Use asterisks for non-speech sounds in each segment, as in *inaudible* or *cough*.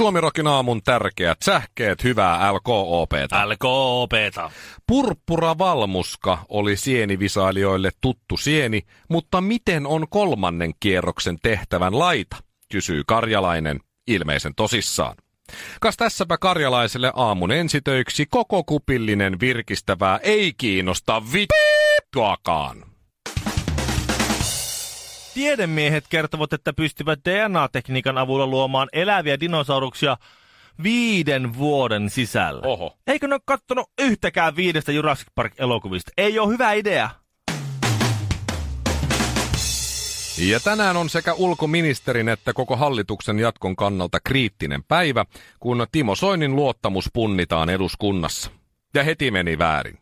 Suomirokin aamun tärkeät sähkeet, hyvää LKOPta. LKOPta. Purppura valmuska oli sienivisailijoille tuttu sieni, mutta miten on kolmannen kierroksen tehtävän laita, kysyy karjalainen ilmeisen tosissaan. Kas tässäpä karjalaiselle aamun ensitöiksi koko kupillinen virkistävää ei kiinnosta vittuakaan. Tiedemiehet kertovat, että pystyvät DNA-tekniikan avulla luomaan eläviä dinosauruksia viiden vuoden sisällä. Oho. Eikö ne ole kattonut yhtäkään viidestä Jurassic Park-elokuvista? Ei ole hyvä idea. Ja tänään on sekä ulkoministerin että koko hallituksen jatkon kannalta kriittinen päivä, kun Timo Soinin luottamus punnitaan eduskunnassa. Ja heti meni väärin.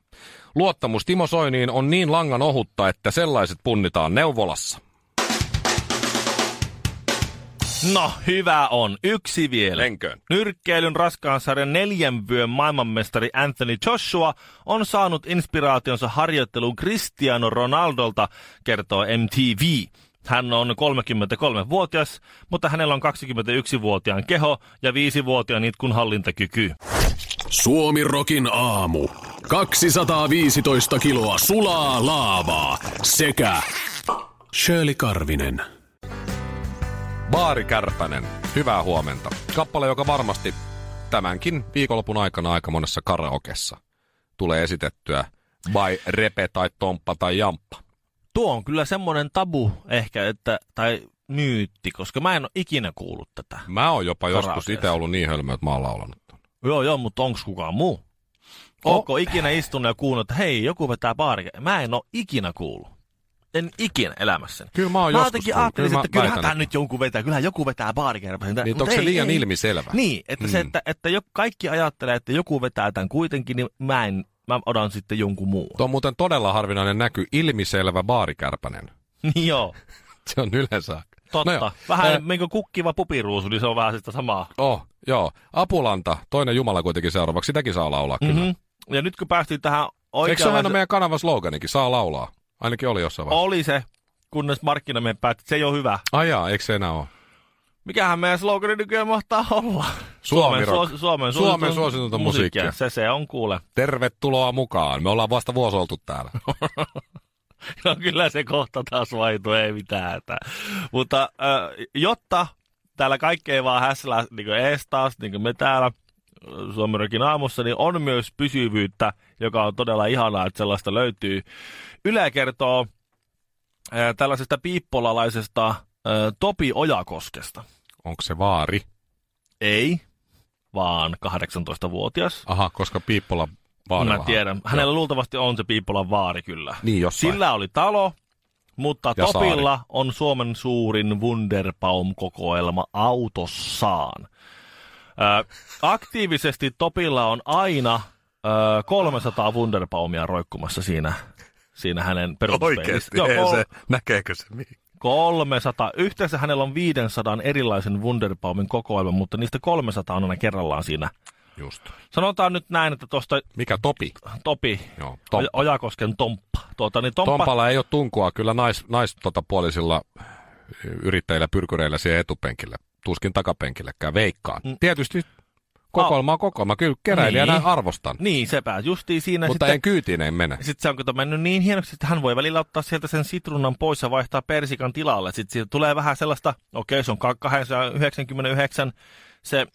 Luottamus Timo Soiniin on niin langan ohutta, että sellaiset punnitaan neuvolassa. No, hyvä on. Yksi vielä. Lenköön. Nyrkkeilyn raskaan sarjan neljän vyön maailmanmestari Anthony Joshua on saanut inspiraationsa harjoitteluun Cristiano Ronaldolta, kertoo MTV. Hän on 33-vuotias, mutta hänellä on 21-vuotiaan keho ja 5-vuotiaan itkun hallintakyky. Suomi Rokin aamu. 215 kiloa sulaa laavaa sekä Shirley Karvinen. Baari Kärpänen, hyvää huomenta. Kappale, joka varmasti tämänkin viikonlopun aikana aika monessa karaokessa tulee esitettyä by Repe tai Tomppa tai Jamppa. Tuo on kyllä semmoinen tabu ehkä, että, tai myytti, koska mä en ole ikinä kuullut tätä. Mä oon jopa joskus Karaokeessa. itse ollut niin hölmö, että mä oon laulanut ton. Joo, joo, mutta onko kukaan muu? Oh. Onko ikinä istunut ja kuullut, että hei, joku vetää baari? Mä en ole ikinä kuullut. En ikinä elämässäni. Kyllä mä oon mä joskus jotenkin ajattelin, Kyllä että kyllähän että- nyt joku vetää. Kyllähän joku vetää baarikerpaa. Niin, onko se liian ilmiselvä? Niin, että Mm. se, että, että jo, kaikki ajattelee, että joku vetää tämän kuitenkin, niin mä en, mä odan sitten jonkun muun. Tuo on muuten todella harvinainen näky, ilmiselvä baarikärpänen. Niin *laughs* joo, Se on yleensä. totta. No joo. vähän Eh, niin kuin kukkiva pupiruusu, niin se on vähän sitä samaa. Oh, joo. Apulanta, toinen Jumala kuitenkin seuraavaksi. Sitäkin saa laulaa kyllä. Mm-hmm. Ja nyt kun päästiin tähän Eikö se ole oikeaan... meidän kanavan sloganikin? Saa laulaa. Ainakin oli jossain vaiheessa. Oli se, kunnes markkinamien päätti, se ei ole hyvä. Ai jaa, eikö se enää ole? Mikähän meidän slogani nykyään mahtaa olla? Suomi rock. suos- Suomen, Suomen suositunta musiikkia. Se se on kuule. Tervetuloa mukaan. Me ollaan vasta vuosi oltu täällä. *laughs* No kyllä se kohta taas vaihtuu, ei mitään. hätää. Mutta äh, jotta täällä kaikki ei vaan häslää niin ees taas, niin kuin me täällä Suomerokin aamussa, niin on myös pysyvyyttä, joka on todella ihanaa, että sellaista löytyy. Yle kertoo äh, tällaisesta piippolalaisesta äh, Topi Ojakoskesta. Onko se vaari? Ei, vaan 18-vuotias. Aha, koska Piippola vaarilla. Mä tiedän. Hänellä luultavasti on se Piippolan vaari kyllä. Niin jossain. Sillä oli talo, mutta Ja Topilla on Suomen suurin Wunderbaum-kokoelma autossaan. Ö, aktiivisesti Topilla on aina ö, 300 Wunderbaumia roikkumassa siinä, siinä hänen peruspeilissä. Oikeesti, Joo, se, näkeekö se mihin? 300. Yhteensä hänellä on 500 erilaisen Wunderbaumin kokoelma, mutta niistä 300 on aina kerrallaan siinä. Just. Sanotaan nyt näin, että tuosta Mikä Topi? Topi, Joo, Tom. Oja- Ojakosken Tomppa. Tuota, niin Tomppa Tompalla ei ole tunkua kyllä nais, nais tota, yrittäjillä pyrkyreillä siihen etupenkille. Tuskin takapenkillekään, veikkaan. Mm. Tietysti kokoelma on kokoelma. Kyllä keräilijänä Niin. arvostan. Niin, sepä justiin siinä. Mutta sitten, en kyytiin ei mene. sitten se on kato mennyt niin hienoksi, että hän voi välillä ottaa sieltä sen sitruunan pois ja vaihtaa persikan tilalle. Sitten siitä tulee vähän sellaista, okei se on ka- 299, se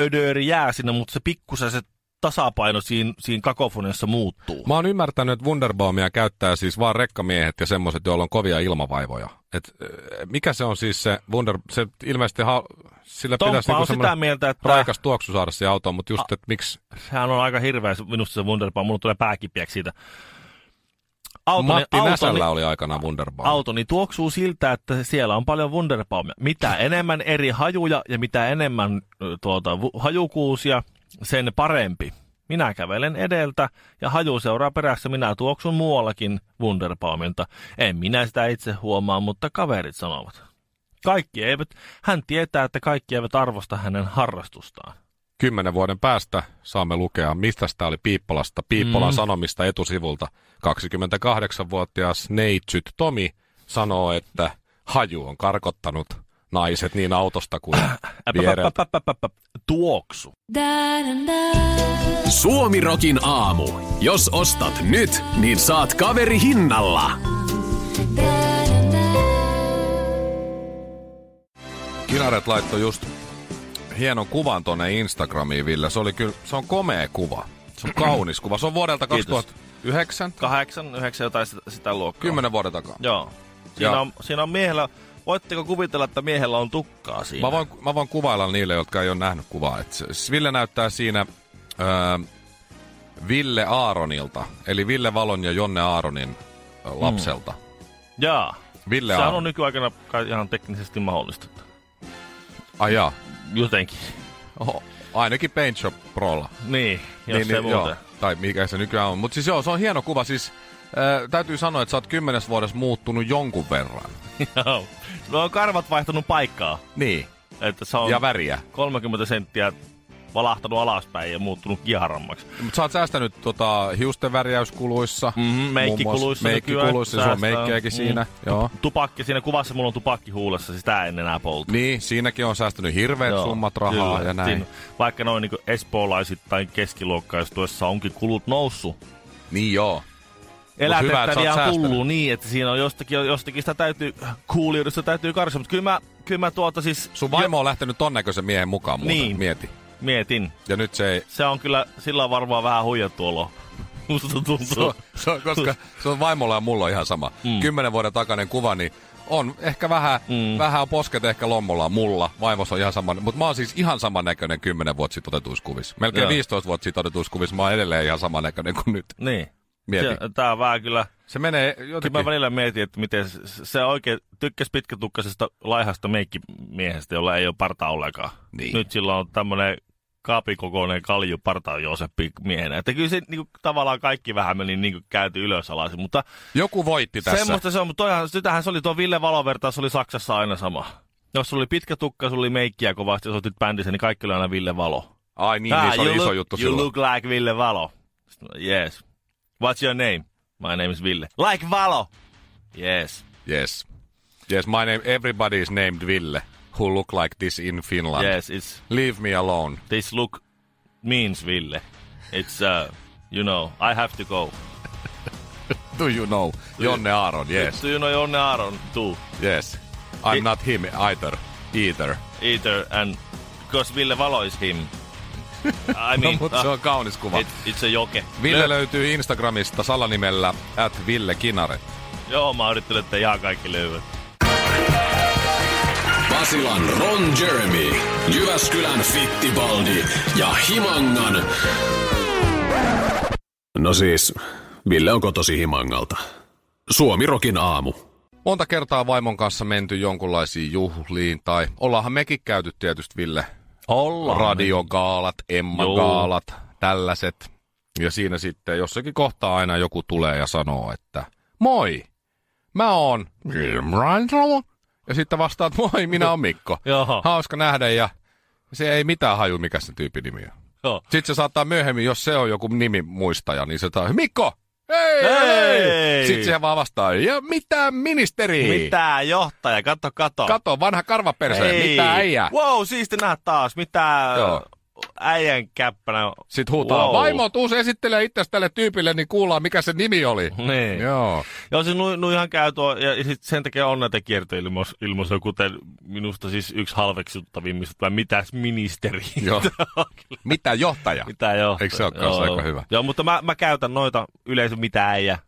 ödööri jää sinne, mutta se pikkusen se tasapaino siinä, siinä kakofoniassa muuttuu. Mä oon ymmärtänyt, että Wunderbaumia käyttää siis vaan rekkamiehet ja semmoiset, joilla on kovia ilmavaivoja. Et, äh, mikä se on siis se Wunder... Se ilmeisesti ha, sillä pitäisi Tomppa niinku on sitä mieltä, että raikas tuoksu saada siihen autoon, mutta just, että miksi sehän on aika hirveä se- minusta se Wunderbaum, mulla tulee pääkipiäksi siitä. Autoni, Matti autoni, Näsällä oli aikanaan Wunderbaum. autoni tuoksuu siltä, että siellä on paljon Wunderbaumia. Mitä enemmän eri hajuja ja mitä enemmän tuota, hajukuusia, sen parempi. Minä kävelen edeltä ja haju seuraa perässä. Minä tuoksun muuallakin Wunderbaumilta. En minä sitä itse huomaa, mutta kaverit sanovat. Kaikki eivät, hän tietää, että kaikki eivät arvosta hänen harrastustaan. Kymmenen vuoden päästä saamme lukea, mistä tämä oli Piippolasta, Piippolan mm. sanomista etusivulta. 28-vuotias neitsyt Tomi sanoo, että haju on karkottanut naiset niin autosta kuin viereltä. Tuoksu. Suomirokin aamu. Jos ostat nyt, niin saat kaveri hinnalla. Kinaret laittoi just hienon kuvan tonne Instagramiin, Ville. Se oli kyllä, se on komea kuva. Se on kaunis kuva. Se on vuodelta Kiitos. 2009. Kahdeksan, yhdeksän jotain sitä, sitä luokkaa. Kymmenen vuoden takaa. Joo. Siinä Ja- on, siinä on miehellä, voitteko kuvitella, että miehellä on tukkaa siinä? Mä voin, mä voin kuvailla niille, jotka ei ole nähnyt kuvaa. Et Ville näyttää siinä öö, Ville Aaronilta, eli Ville Valon ja Jonne Aaronin ö, lapselta. Jaa. Ville Sehän Aaron. on nykyaikana kai ihan teknisesti mahdollista. Ai jaa. Jotenkin. Oho. Ainakin Paint Shop Prolla. Niin, jos niin, se muuten. joo. Tai mikä se nykyään on. Mutta siis joo, se on hieno kuva. Siis täytyy sanoa, että sä oot kymmenes vuodessa muuttunut jonkun verran. Joo. no on karvat vaihtanut paikkaa. Niin. Että se on Ja väriä. 30 senttiä valahtanut alaspäin ja muuttunut kiharammaksi. Mutta sä oot säästänyt tota, hiusten värjäyskuluissa. Mhm, meikkikuluissa Meikkikuluissa, se on säästää. meikkejäkin siinä. Mm. Joo. Tupakki, siinä kuvassa mulla on tupakki huulessa, sitä en enää polta. Niin, siinäkin on säästänyt hirveät Joo, summat rahaa kyllä. ja näin. Siinä, vaikka noin niin espoolaisittain keskiluokkaistuessa onkin kulut noussut. Niin joo. Elätettäviä on tullut niin, että siinä on jostakin, jostakin sitä täytyy, kuulijoudesta täytyy karsia. Mutta kyllä mä, kyllä mä tuota siis Sun vaimo on lähtenyt ton näköisen miehen mukaan muuten, Niin. mieti. mietin. Ja nyt se ei... Se on kyllä, sillä on varmaan vähän huijattu olo. *laughs* Musta tuntuu. Se on, se on, koska se on vaimolla ja mulla on ihan sama. Mm. Kymmenen vuoden takainen kuva, niin on ehkä vähän, mm. vähän on posket ehkä lommolla mulla. Vaimossa on ihan sama. Mutta mä oon siis ihan samannäköinen kymmenen vuotta sitten otetuissa kuvissa. Melkein Joo. 15 vuotta sitten otetuissa kuvissa. Mä oon edelleen ihan samannäköinen kuin nyt. Niin. Mieti. Se, tää on vähän kyllä... Se menee jotenkin... mä välillä mietin, että miten se, se oikein tykkäs pitkätukkaisesta laihasta meikkimiehestä, jolla ei ole partaa ollenkaan. Niin. Nyt sillä on tämmönen kaapikokoinen kalju parta Jooseppi miehenä. Että kyllä se niinku, tavallaan kaikki vähän meni niinku käyty ylös alaisin, mutta Joku voitti tässä. semmoista se on, mutta toihan, sitähän se oli tuo Ville Valovertaus oli Saksassa aina sama. Jos sulla oli pitkä tukka, sulla oli meikkiä kovasti, jos otit bändissä, niin kaikki oli aina Ville Valo. Ai niin, Ah, niin se oli you iso look, juttu You silloin. look like Ville Valo. Yes. What's your name? My name is Ville. Like Valo. Yes. Yes. Yes, my name, everybody is named Ville, who look like this in Finland. Yes, it's Leave me alone. this look means Ville. It's uh, you know, I have to go. *laughs* Do you know? Jonne Aaron, yes. Do you know Jonne Aaron too? Yes. I'm It- not him either. Either. Either and because Ville Valo is him. I *laughs* No, mean, mutta se uh, on kaunis kuva. it, it's a joke. Ville Lö- löytyy Instagramista salanimellä at Ville Kinare. Joo, mä yrittelen, että ihan kaikki löyvät. Basilan Ron Jeremy, Jyväskylän Fittibaldi ja Himangan... No siis, Ville on kotosi Himangalta. Suomirokin aamu. Monta kertaa vaimon kanssa menty jonkunlaisiin juhliin, tai ollaanhan mekin käyty tietysti Ville Ollaan. radiogaalat, Emma-gaalat, tällaiset. Ja siinä sitten jossakin kohtaa aina joku tulee ja sanoo, että moi, mä oon. Ja sitten vastaat, moi, minä oon Mikko. *laughs* Joo. Hauska nähdä ja se ei mitään haju, mikä se tyypin nimi on. Joo. Sitten se saattaa myöhemmin, jos se on joku nimi muistaja, niin se taa, Mikko! Hei, Hei! hei! Sitten siihen vaan vastaa, ja mitä ministeri? Mitä johtaja? Kato, kato. Kato, vanha karvaperse, mitä äijä? Wow, siisti nähdä taas. Mitä Joo. Äijän käppänä. Sitten huutaa, Wow. vaimo, tuu se esittelee itse tälle tyypille, niin kuullaan, mikä se nimi oli. Niin. Joo. Joo, siis nu, nu ihan käy tuo, ja sit sen takia on näitä kiertoilmaisuja, kuten minusta siis yksi halveksuttavimmista, vai mitäs ministeri. Joo. *laughs* Mitä johtaja? mitä joo. Eikö se ole aika hyvä? Joo, mutta mä, mä käytän noita yleensä mitä äijä,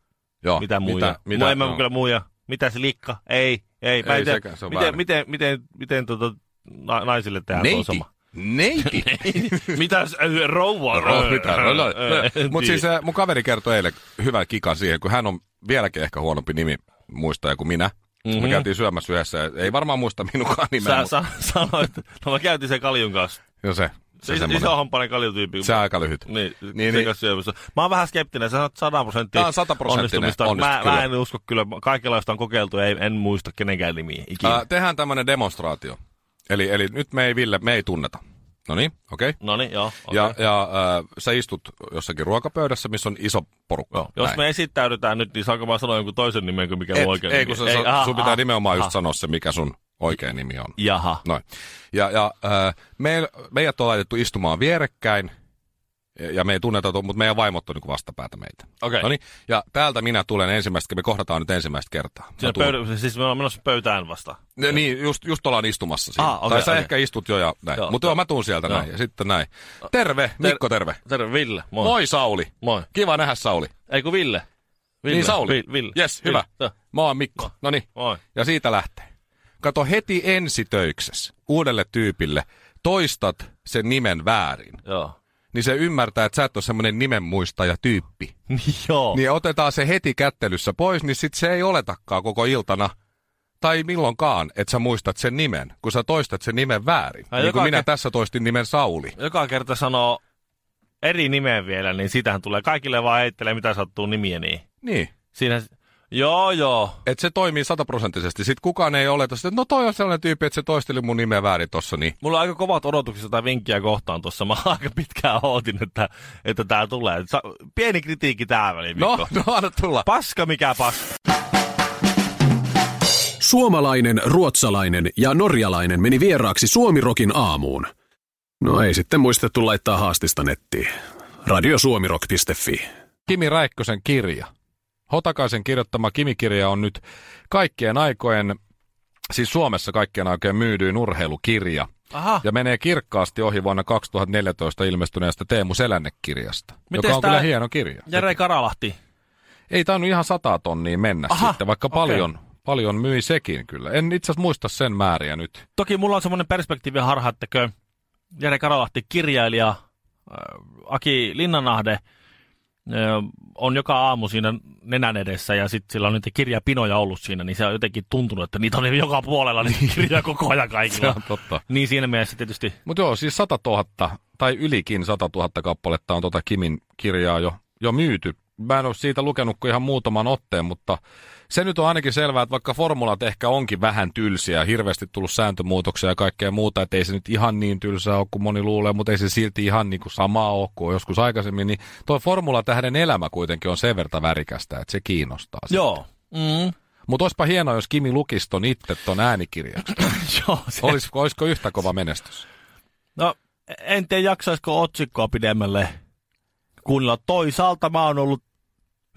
Joo. mitä muija. Mitä, mitä, Mua en mä kyllä muija. Mitä se likka? Ei, ei. Mä Ei en tiedä, miten, väärin. miten, miten, miten tota, na, naisille tehdään tuo Neiti. sama. Neiti. *laughs* Mitäs äh, rouva? No, mitä? No, no, En Mutta tiedä. siis äh, mun kaveri kertoi eilen hyvän kikan siihen, kun hän on vieläkin ehkä huonompi nimi muistaja kuin minä. Mm-hmm. Me käytiin syömässä yhdessä. Ei varmaan muista minunkaan nimeä. Sä mutta- sa, sanoit, no mä käytin sen kaljun kanssa. Jo se. Se Se iso, hampainen kaljutyyppi. Se on aika lyhyt. Niin, Niin, niin, niin. niin. syömässä. Mä oon vähän skeptinen, sä sanot 100 prosenttia on 100-prosenttinen onnistumista. Mä, onnistus, mä, kyllä. en usko kyllä, kaikenlaista on kokeiltu, ei, en muista kenenkään nimiä ikinä. Ää, tehdään tämmönen demonstraatio. Eli, eli nyt me ei, Ville, me ei tunneta. No niin, okei. Okay. No niin, joo. Okay. Ja, ja äh, sä istut jossakin ruokapöydässä, missä on iso porukka. Joo. Jos Näin. me esittäydytään nyt, niin saanko mä sanoa jonkun toisen nimen kuin mikä Et, on oikein ei, kun sä, aha, sun pitää aha, nimenomaan just aha. sanoa se, mikä sun oikea nimi on. Jaha. Noin. Ja, ja äh, me, meidät on laitettu istumaan vierekkäin, ja ja me ei tunneta, mutta meidän vaimot on niin vastapäätä meitä. Okei. No niin, ja täältä minä tulen ensimmäistä, me kohdataan nyt ensimmäistä kertaa. Siinä pöydä, siis me ollaan menossa pöytään vasta. Ne, niin, just, just ollaan istumassa siinä. Ah, okei, tai sä okei. ehkä istut jo ja näin. Joo, Mutta joo, mä tuun sieltä Joo. näin. Ja sitten näin. Terve, Mikko terve. Terve, Ville. Moi. Moi Sauli. Moi. Kiva nähdä Sauli. Ei kun Ville. Ville. Niin Sauli. Ville. Ville. Yes, Ville. hyvä. Mä oon Mikko. No niin. Moi. Ja siitä lähtee. Kato heti ensitöiksessä uudelle tyypille toistat sen nimen väärin. Joo. Niin se ymmärtää, että sä et ole semmoinen nimenmuistaja tyyppi. Niin *laughs* joo. Niin otetaan se heti kättelyssä pois, niin sit se ei oletakaan koko iltana tai milloinkaan, että sä muistat sen nimen, kun sä toistat sen nimen väärin. Ai niin kuin minä ke- tässä toistin nimen Sauli. Joka kerta sanoo eri nimen vielä, niin sitähän tulee kaikille vaan heittelee, mitä sattuu nimiä, niin Niin. siinä... Joo, joo. Että se toimii sataprosenttisesti. Sitten kukaan ei sitä, että no toi on sellainen tyyppi, että se toisteli mun nimeä väärin tossa, niin Mulla on aika kovat odotukset tätä vinkkiä kohtaan tuossa. Mä *laughs* aika pitkään ootin, että, että tää tulee. Sa- pieni kritiikki tää väliin, Mikko. no, no anna tulla. Paska mikä paska. Suomalainen, ruotsalainen ja norjalainen meni vieraaksi Suomirokin aamuun. No ei sitten muistettu laittaa haastista nettiin. Radiosuomirok.fi. Kimi Räikkösen kirja. Hotakaisen kirjoittama Kimi-kirja on nyt kaikkien aikojen, siis Suomessa kaikkien aikojen myydyin urheilukirja. Aha. Ja menee kirkkaasti ohi vuonna 2014 ilmestyneestä Teemu Selänne-kirjasta, Mites joka on kyllä hieno kirja. Jere Karalahti. Ei tainnut ihan sata tonnia mennä Aha, sitten, vaikka okei. paljon, paljon myi sekin kyllä. En itse asiassa muista sen määriä nyt. Toki mulla on semmoinen perspektiivi harha, että Jere Karalahti, kirjailija, Aki Linnanahde, on joka aamu siinä nenän edessä ja sitten sillä on niitä kirjapinoja ollut siinä, niin se on jotenkin tuntunut, että niitä on joka puolella niitä kirjoja koko ajan Se kaikilla. on totta. Niin siinä mielessä tietysti, Mutta joo, siis 100 000 tai ylikin 100 000 kappaletta on tota Kimin kirjaa jo, jo myyty. Mä en ole siitä lukenut kuin ihan muutaman otteen, mutta se nyt on ainakin selvää, että vaikka formulat ehkä onkin vähän tylsiä, hirveästi tullut sääntömuutoksia ja kaikkea muuta, että ei se nyt ihan niin tylsää ole kuin moni luulee, mutta ei se silti ihan niin kuin samaa ole kuin joskus aikaisemmin, niin toi formula tähden elämä kuitenkin on sen verran värikästä, että se kiinnostaa. joo. Mm. Mutta olisipa hienoa, jos Kimi lukisi ton itse ton äänikirjaksi. *coughs* joo se, Olis, olisiko yhtä kova menestys? No, en tiedä jaksaisiko otsikkoa pidemmälle kuunnella. Toisaalta mä oon ollut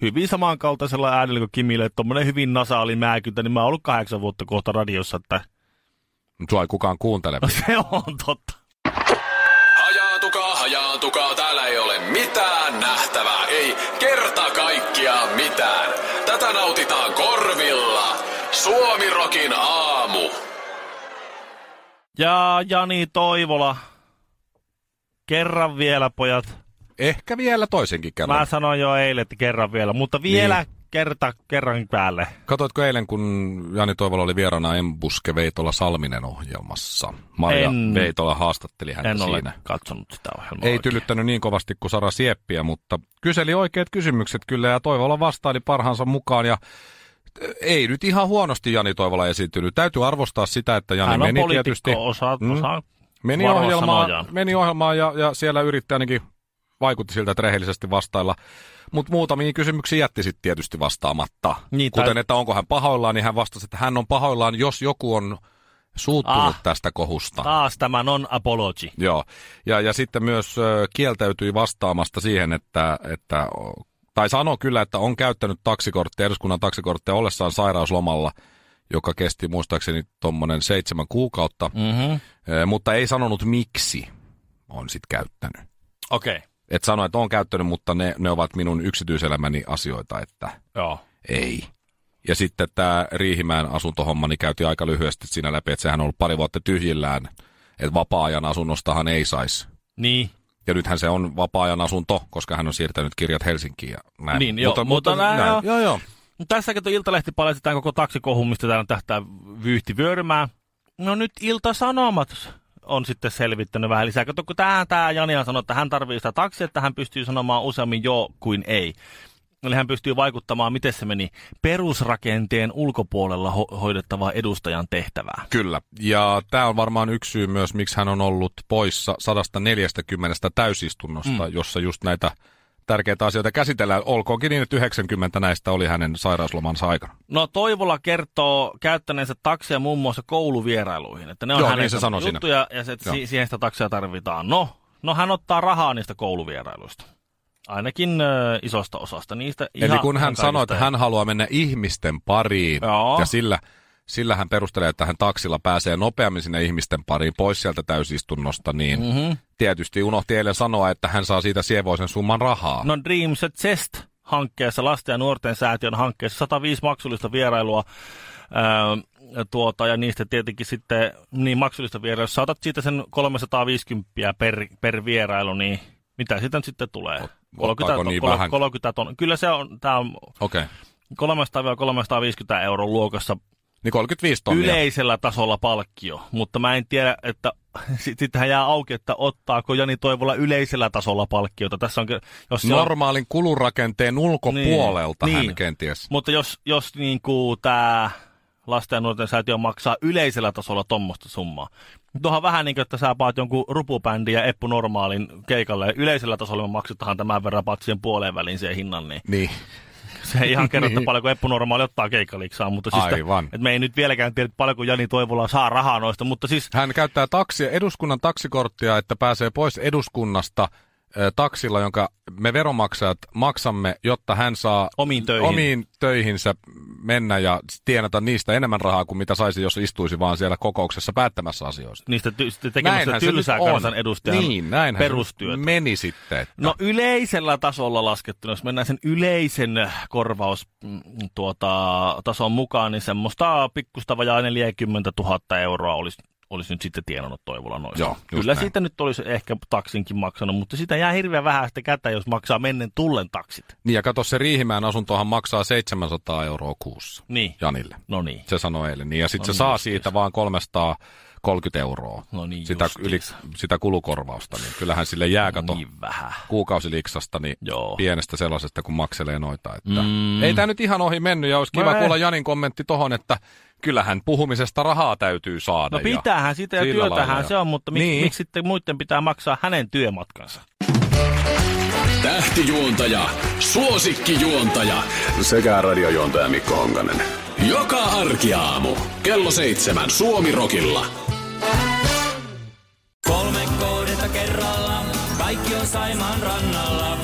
hyvin samankaltaisella äänellä kuin Kimille, että tommonen hyvin nasaali määkyntä, niin mä oon ollut kahdeksan vuotta kohta radiossa, että Mut Sua ei kukaan kuuntele. no, *laughs* se on totta. Hajaantukaa, hajaantukaa, täällä ei ole mitään nähtävää, ei kerta kaikkiaan mitään. Tätä nautitaan korvilla. Suomirokin aamu. Ja Jani Toivola, kerran vielä pojat. Ehkä vielä toisenkin kerran. Mä sanoin jo eilen, että kerran vielä, mutta vielä niin. kerta kerran päälle. Katoitko eilen, kun Jani Toivola oli vieraana Embuske Veitola Salminen ohjelmassa? Maria En- Veitola haastatteli häntä En siinä. katsonut sitä ohjelmaa. Ei oikein. tylyttänyt niin kovasti kuin Sara Sieppiä, mutta kyseli oikeat kysymykset kyllä ja Toivola vastaili parhaansa mukaan ja ei nyt ihan huonosti Jani Toivola esiintynyt. Täytyy arvostaa sitä, että Jani Hän on meni tietysti. osaa, Mm. Meni ohjelmaan, sanojaan. meni ohjelmaan ja, ja siellä yritti ainakin, vaikutti siltä, että rehellisesti vastailla. Mutta muutamiin kysymyksiin jätti sitten tietysti vastaamatta. Niin, Kuten, tai- että onko hän pahoillaan, niin hän vastasi, että hän on pahoillaan, jos joku on suuttunut Ah. ah. tästä kohusta. Taas tämä non-apology. Joo, ja, ja sitten myös ö, kieltäytyi vastaamasta siihen, että, että tai sanoi kyllä, että on käyttänyt taksikorttia, eduskunnan taksikorttia ollessaan sairauslomalla, joka kesti muistaakseni tuommoinen seitsemän kuukautta, Mm-hmm. Ö, mutta ei sanonut miksi on sitten käyttänyt. Okei, okay. Et sano, että on käyttänyt, mutta ne, ne ovat minun yksityiselämäni asioita, että joo. ei. Ja sitten tämä Riihimäen asuntohomma, niin käytiin aika lyhyesti siinä läpi, että sehän on ollut pari vuotta tyhjillään, että vapaa-ajan asunnostahan ei saisi. Niin, Ja nythän se on vapaa-ajan asunto, koska hän on siirtänyt kirjat Helsinkiin ja näin. Niin, joo, mutta näin, joo. joo, joo. Tässä kato Iltalehti paljastetaan koko taksikohun, mistä täällä tähtää vyyhti vyörymään. No nyt Ilta-Sanomat on sitten selvittänyt vähän lisää. Kato, kun tämä, tämä Jania sanoi, että hän tarvitsee sitä taksia, että hän pystyy sanomaan useammin joo kuin ei. Eli hän pystyy vaikuttamaan, miten se meni, perusrakenteen ulkopuolella ho- hoidettavaa edustajan tehtävää. Kyllä, ja tämä on varmaan yksi syy myös, miksi hän on ollut poissa 140 täysistunnosta, mm. jossa just näitä tärkeitä asioita käsitellään. Olkoonkin niin, että 90 näistä oli hänen sairauslomansa aikana. No Toivola kertoo käyttäneensä taksia muun muassa kouluvierailuihin, että ne on Joo, hänen niin se sanoi siinä. juttuja ja se, si- siihen sitä taksia tarvitaan. No, no hän ottaa rahaa niistä kouluvierailuista. Ainakin ö, isosta osasta niistä. Eli ihan- kun hän sanoi, että hän haluaa mennä ihmisten pariin, Joo. ja sillä, sillä hän perustelee, että hän taksilla pääsee nopeammin sinne ihmisten pariin pois sieltä täysistunnosta, niin mm-hmm. tietysti unohti eilen sanoa, että hän saa siitä sievoisen summan rahaa. No Dreams at Chest hankkeessa, lasten ja nuorten säätiön hankkeessa, 105 maksullista vierailua, ää, tuota, ja niistä tietenkin sitten niin maksullista vierailua. Jos saatat siitä sen 350 per, per vierailu, niin mitä siitä nyt sitten tulee? ottaako niin kol- vähän? 30 ton. Kyllä se on, tämä on Okei, okay. 300-350 euron luokassa niin 35 tonnia. yleisellä tasolla palkkio, mutta mä en tiedä, että *laughs* sit- sittenhän jää auki, että ottaako Jani Toivola yleisellä tasolla palkkiota. Tässä on, jos se on, Normaalin kulurakenteen ulkopuolelta Niin, hän niin. kenties. mutta jos, jos niin tämä lasten ja nuorten säätiö maksaa yleisellä tasolla tuommoista summaa. Tuohan vähän niin kuin, että sä paat jonkun rupubändin ja Eppu Normaalin keikalle. Yleisellä tasolla me maksetaan tämän verran paat siihen puoleen väliin sen hinnan, niin Niin. Se ei ihan kerro, että Niin. *laughs* paljonko Eppu Normaali ottaa keikkaliksaa, mutta siis, Aivan. että me ei nyt vieläkään tiedä, paljonko Jani Toivola saa rahaa noista, mutta siis Hän käyttää taksia, eduskunnan taksikorttia, että pääsee pois eduskunnasta taksilla, jonka me veronmaksajat maksamme, jotta hän saa Omiin töihin. omiin töihinsä mennä ja tienata niistä enemmän rahaa kuin mitä saisi, jos istuisi vaan siellä kokouksessa päättämässä asioista. niistä ty- tekemässä Näinhän tylsää on. kansanedustajan niin, näinhän perustyötä. meni sitten. Että No yleisellä tasolla laskettuna, jos mennään sen yleisen korvaus mm, tuota, tason mukaan, niin semmoista pikkusta vajaa 40 000 euroa olisi olisi nyt sitten tienannut Toivola noista. Joo, Kyllä näin. siitä nyt olisi ehkä taksinkin maksanut, mutta sitä jää hirveän vähän sitä kätä, jos maksaa mennen tullen taksit. Niin ja kato, se Riihimäen asuntohan maksaa 700 euroa kuussa Niin, Janille. no niin. Se sanoi eilen. Niin, ja sitten No se niin saa siitä vaan 330 euroa. No niin sitä, yli, justiinsa. sitä kulukorvausta. Niin kyllähän sille jää, kato, Niin vähän. kuukausiliksasta, niin Joo. pienestä sellaisesta, kun makselee noita. Että Mm. Ei tämä nyt ihan ohi mennyt, ja olisi kiva Mä- kuulla Janin kommentti tohon, että kyllähän puhumisesta rahaa täytyy saada. No pitäähän sitä ja sillä työtähän lailla, se on, mutta miksi, Niin. miksi sitten muiden pitää maksaa hänen työmatkansa? Tähtijuontaja, suosikkijuontaja sekä radiojuontaja Mikko Honkanen. Joka arkiaamu kello seitsemän Suomi Rokilla. Kolme kohdetta kerralla, kaikki on Saimaan rannalla.